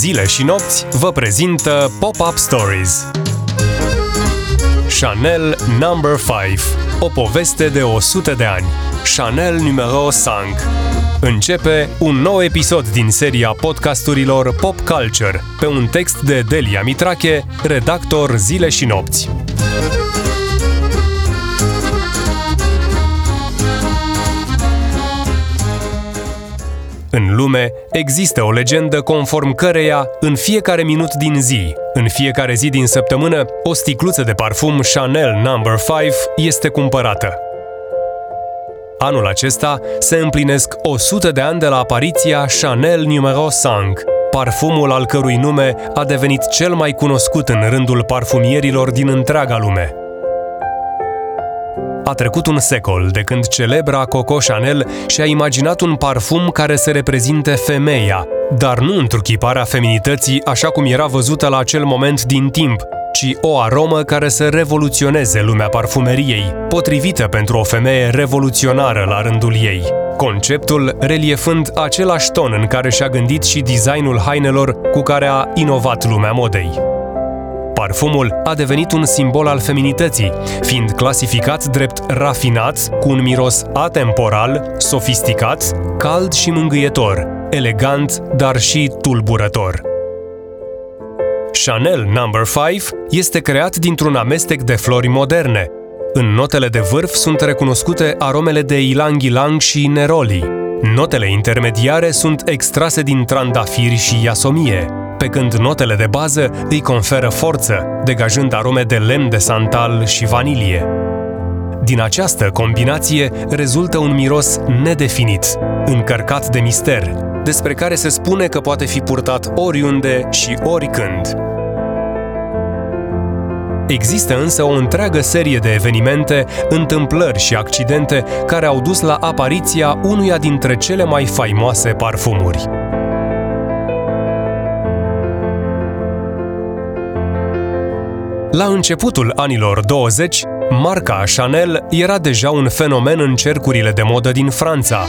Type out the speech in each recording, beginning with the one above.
Zile și nopți vă prezintă Pop-Up Stories. Chanel Number 5. O poveste de 100 de ani. Chanel numero 5. Începe un nou episod din seria podcasturilor Pop Culture, pe un text de Delia Mitrache, redactor Zile și nopți. În lume există o legendă conform căreia, în fiecare minut din zi, în fiecare zi din săptămână, o sticluță de parfum Chanel No. 5 este cumpărată. Anul acesta se împlinesc 100 de ani de la apariția Chanel numero 5, parfumul al cărui nume a devenit cel mai cunoscut în rândul parfumierilor din întreaga lume. A trecut un secol de când celebra Coco Chanel și-a imaginat un parfum care să reprezinte femeia, dar nu întruchiparea feminității așa cum era văzută la acel moment din timp, ci o aromă care să revoluționeze lumea parfumeriei, potrivită pentru o femeie revoluționară la rândul ei. Conceptul reliefând același ton în care și-a gândit și designul hainelor cu care a inovat lumea modei. Parfumul a devenit un simbol al feminității, fiind clasificat drept rafinat, cu un miros atemporal, sofisticat, cald și mângâietor, elegant, dar și tulburător. Chanel No. 5 este creat dintr-un amestec de flori moderne. În notele de vârf sunt recunoscute aromele de ilang-ilang și neroli. Notele intermediare sunt extrase din trandafiri și iasomie, pe când notele de bază îi conferă forță, degajând arome de lemn de santal și vanilie. Din această combinație rezultă un miros nedefinit, încărcat de mister, despre care se spune că poate fi purtat oriunde și oricând. Există însă o întreagă serie de evenimente, întâmplări și accidente care au dus la apariția unuia dintre cele mai faimoase parfumuri. La începutul anilor 20, marca Chanel era deja un fenomen în cercurile de modă din Franța.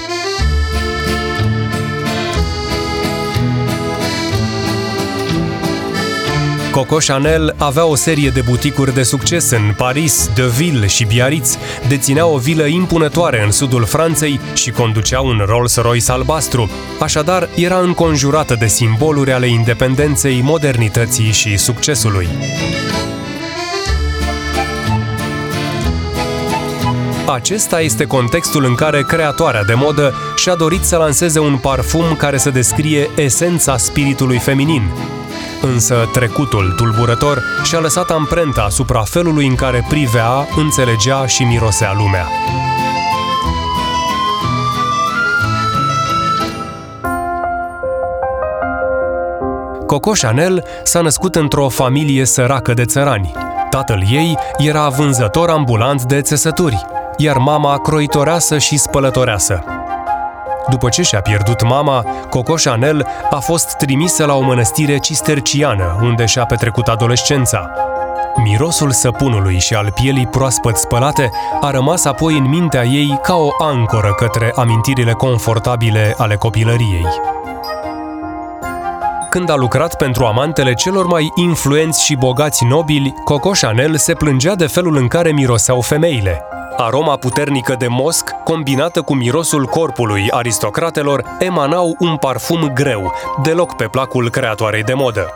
Coco Chanel avea o serie de buticuri de succes în Paris, Deauville și Biarritz, deținea o vilă impunătoare în sudul Franței și conducea un Rolls-Royce albastru. Așadar, era înconjurată de simboluri ale independenței, modernității și succesului. Acesta este contextul în care creatoarea de modă și-a dorit să lanseze un parfum care să descrie esența spiritului feminin. Însă trecutul tulburător și-a lăsat amprenta asupra felului în care privea, înțelegea și mirosea lumea. Coco Chanel s-a născut într-o familie săracă de țărani. Tatăl ei era vânzător ambulant de țesături, iar mama croitoreasă și spălătoreasă. După ce și-a pierdut mama, Cocoș Chanel a fost trimisă la o mănăstire cisterciană, unde și-a petrecut adolescența. Mirosul săpunului și al pielii proaspăt spălate a rămas apoi în mintea ei ca o ancoră către amintirile confortabile ale copilăriei. Când a lucrat pentru amantele celor mai influenți și bogați nobili, Coco Chanel se plângea de felul în care miroseau femeile – Aroma puternică de mosc, combinată cu mirosul corpului aristocratelor, emanau un parfum greu, deloc pe placul creatoarei de modă.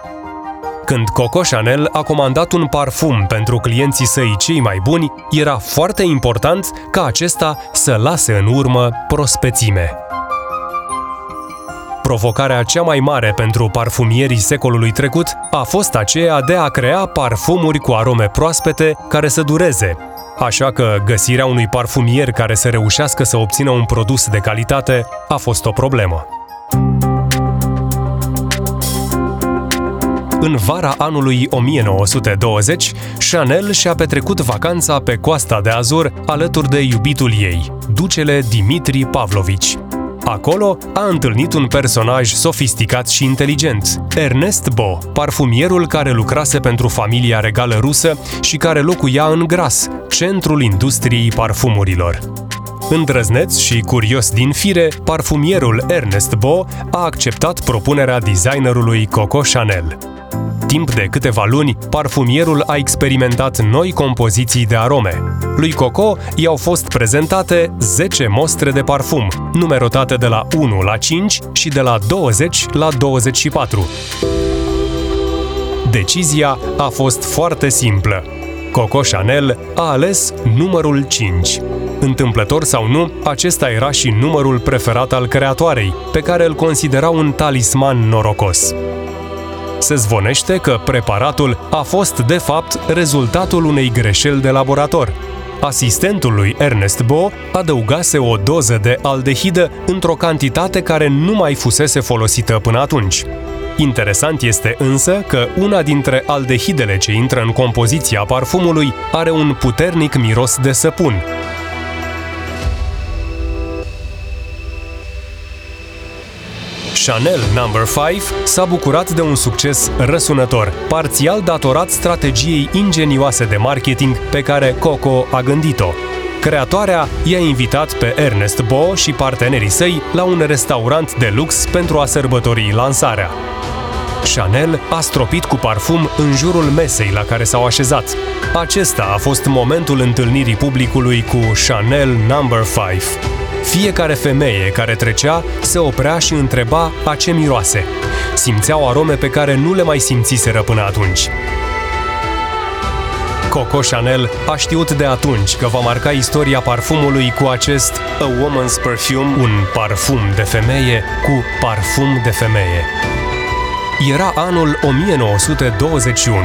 Când Coco Chanel a comandat un parfum pentru clienții săi cei mai buni, era foarte important ca acesta să lase în urmă prospețime. Provocarea cea mai mare pentru parfumierii secolului trecut a fost aceea de a crea parfumuri cu arome proaspete care să dureze, Așa că găsirea unui parfumier care să reușească să obțină un produs de calitate a fost o problemă. În vara anului 1920, Chanel și-a petrecut vacanța pe coasta de Azur alături de iubitul ei, ducele Dimitri Pavlovici. Acolo a întâlnit un personaj sofisticat și inteligent, Ernest Bo, parfumierul care lucrase pentru familia regală rusă și care locuia în Gras, centrul industriei parfumurilor. Îndrăzneț și curios din fire, parfumierul Ernest Bo a acceptat propunerea designerului Coco Chanel. Timp de câteva luni, parfumierul a experimentat noi compoziții de arome. Lui Coco i-au fost prezentate 10 mostre de parfum, numerotate de la 1 la 5 și de la 20 la 24. Decizia a fost foarte simplă. Coco Chanel a ales numărul 5. Întâmplător sau nu, acesta era și numărul preferat al creatoarei, pe care îl considera un talisman norocos. Se zvonește că preparatul a fost, de fapt, rezultatul unei greșeli de laborator. Asistentul lui Ernest Bo adăugase o doză de aldehidă într-o cantitate care nu mai fusese folosită până atunci. Interesant este însă că una dintre aldehidele ce intră în compoziția parfumului are un puternic miros de săpun, Chanel No. 5 s-a bucurat de un succes răsunător, parțial datorat strategiei ingenioase de marketing pe care Coco a gândit-o. Creatoarea i-a invitat pe Ernest Bo și partenerii săi la un restaurant de lux pentru a sărbători lansarea. Chanel a stropit cu parfum în jurul mesei la care s-au așezat. Acesta a fost momentul întâlnirii publicului cu Chanel No. 5. Fiecare femeie care trecea se oprea și întreba a ce miroase. Simțeau arome pe care nu le mai simțiseră până atunci. Coco Chanel a știut de atunci că va marca istoria parfumului cu acest A Woman's Perfume, un parfum de femeie cu parfum de femeie. Era anul 1921.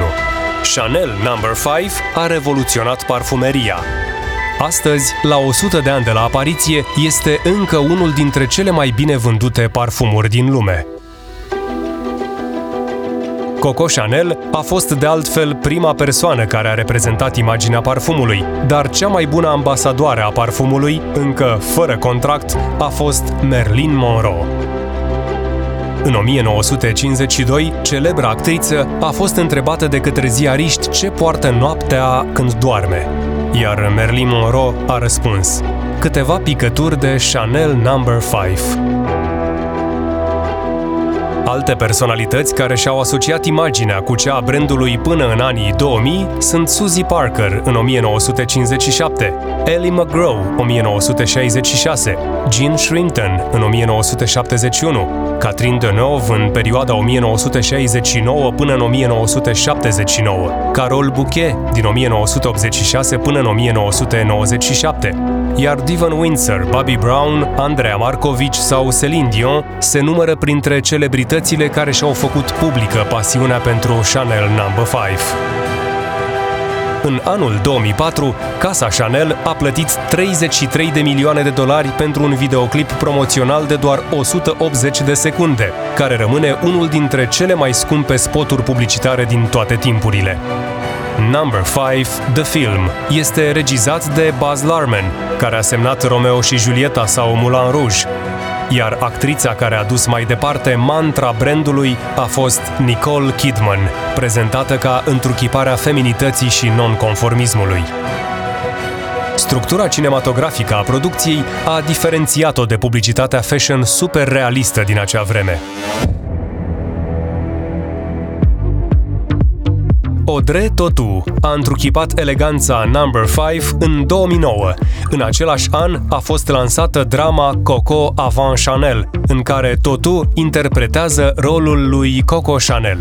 Chanel No. 5 a revoluționat parfumeria. Astăzi, la 100 de ani de la apariție, este încă unul dintre cele mai bine vândute parfumuri din lume. Coco Chanel a fost de altfel prima persoană care a reprezentat imaginea parfumului, dar cea mai bună ambasadoare a parfumului, încă fără contract, a fost Marilyn Monroe. În 1952, celebra actriță a fost întrebată de către ziariști ce poartă noaptea când doarme. Iar Marilyn Monroe a răspuns Câteva picături de Chanel No. 5. Alte personalități care și-au asociat imaginea cu cea a brandului până în anii 2000 sunt Suzy Parker în 1957, Ellie McGraw 1966, Jean Shrinton în 1971, Catherine Deneuve în perioada 1969 până în 1979, Carol Bouquet din 1986 până în 1997, iar Devon Windsor, Bobby Brown, Andrea Markovic sau Celine Dion se numără printre celebritățile care și-au făcut publică pasiunea pentru Chanel No. 5. În anul 2004, Casa Chanel a plătit 33 de milioane de dolari pentru un videoclip promoțional de doar 180 de secunde, care rămâne unul dintre cele mai scumpe spoturi publicitare din toate timpurile. Number 5, The Film, este regizat de Baz Luhrmann, care a semnat Romeo și Julieta sau Moulin Rouge, iar actrița care a dus mai departe mantra brandului a fost Nicole Kidman, prezentată ca întruchiparea feminității și nonconformismului. Structura cinematografică a producției a diferențiat-o de publicitatea fashion super realistă din acea vreme. Audrey Totu a întruchipat eleganța Number 5 în 2009. În același an a fost lansată drama Coco Avant Chanel, în care Totu interpretează rolul lui Coco Chanel.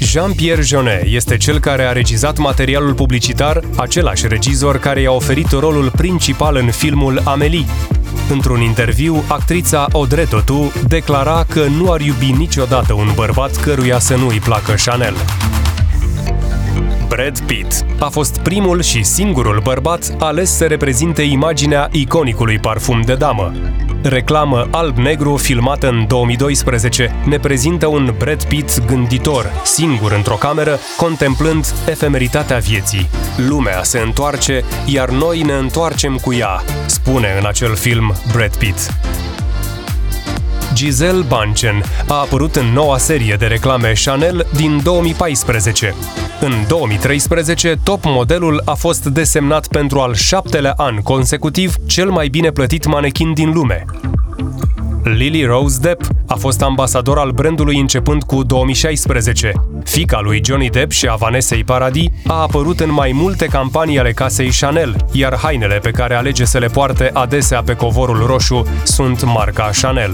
Jean-Pierre Jeunet este cel care a regizat materialul publicitar, același regizor care i-a oferit rolul principal în filmul Amelie. Într-un interviu, actrița Audrey Totu declara că nu ar iubi niciodată un bărbat căruia să nu îi placă Chanel. Brad Pitt a fost primul și singurul bărbat ales să reprezinte imaginea iconicului parfum de damă. Reclamă alb-negru filmată în 2012 ne prezintă un Brad Pitt gânditor, singur într-o cameră, contemplând efemeritatea vieții. Lumea se întoarce, iar noi ne întoarcem cu ea, spune în acel film Brad Pitt. Giselle Bunchen a apărut în noua serie de reclame Chanel din 2014. În 2013, top modelul a fost desemnat pentru al șaptelea an consecutiv cel mai bine plătit manechin din lume. Lily Rose Depp a fost ambasador al brandului începând cu 2016. Fica lui Johnny Depp și a Vanessei Paradis a apărut în mai multe campanii ale casei Chanel, iar hainele pe care alege să le poarte adesea pe covorul roșu sunt marca Chanel.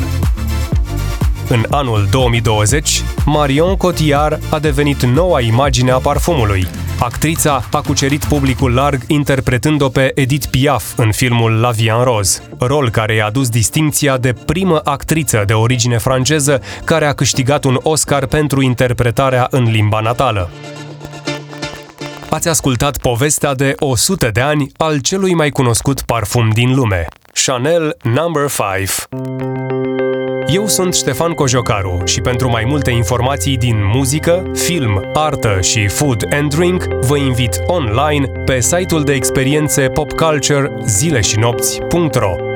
În anul 2020, Marion Cotillard a devenit noua imagine a parfumului. Actrița a cucerit publicul larg interpretând-o pe Edith Piaf în filmul La Vie en Rose, rol care i-a adus distinția de primă actriță de origine franceză care a câștigat un Oscar pentru interpretarea în limba natală. Ați ascultat povestea de 100 de ani al celui mai cunoscut parfum din lume, Chanel No. 5. Eu sunt Ștefan Cojocaru și pentru mai multe informații din muzică, film, artă și food and drink, vă invit online pe site-ul de experiențe popculture zileșinopți.ro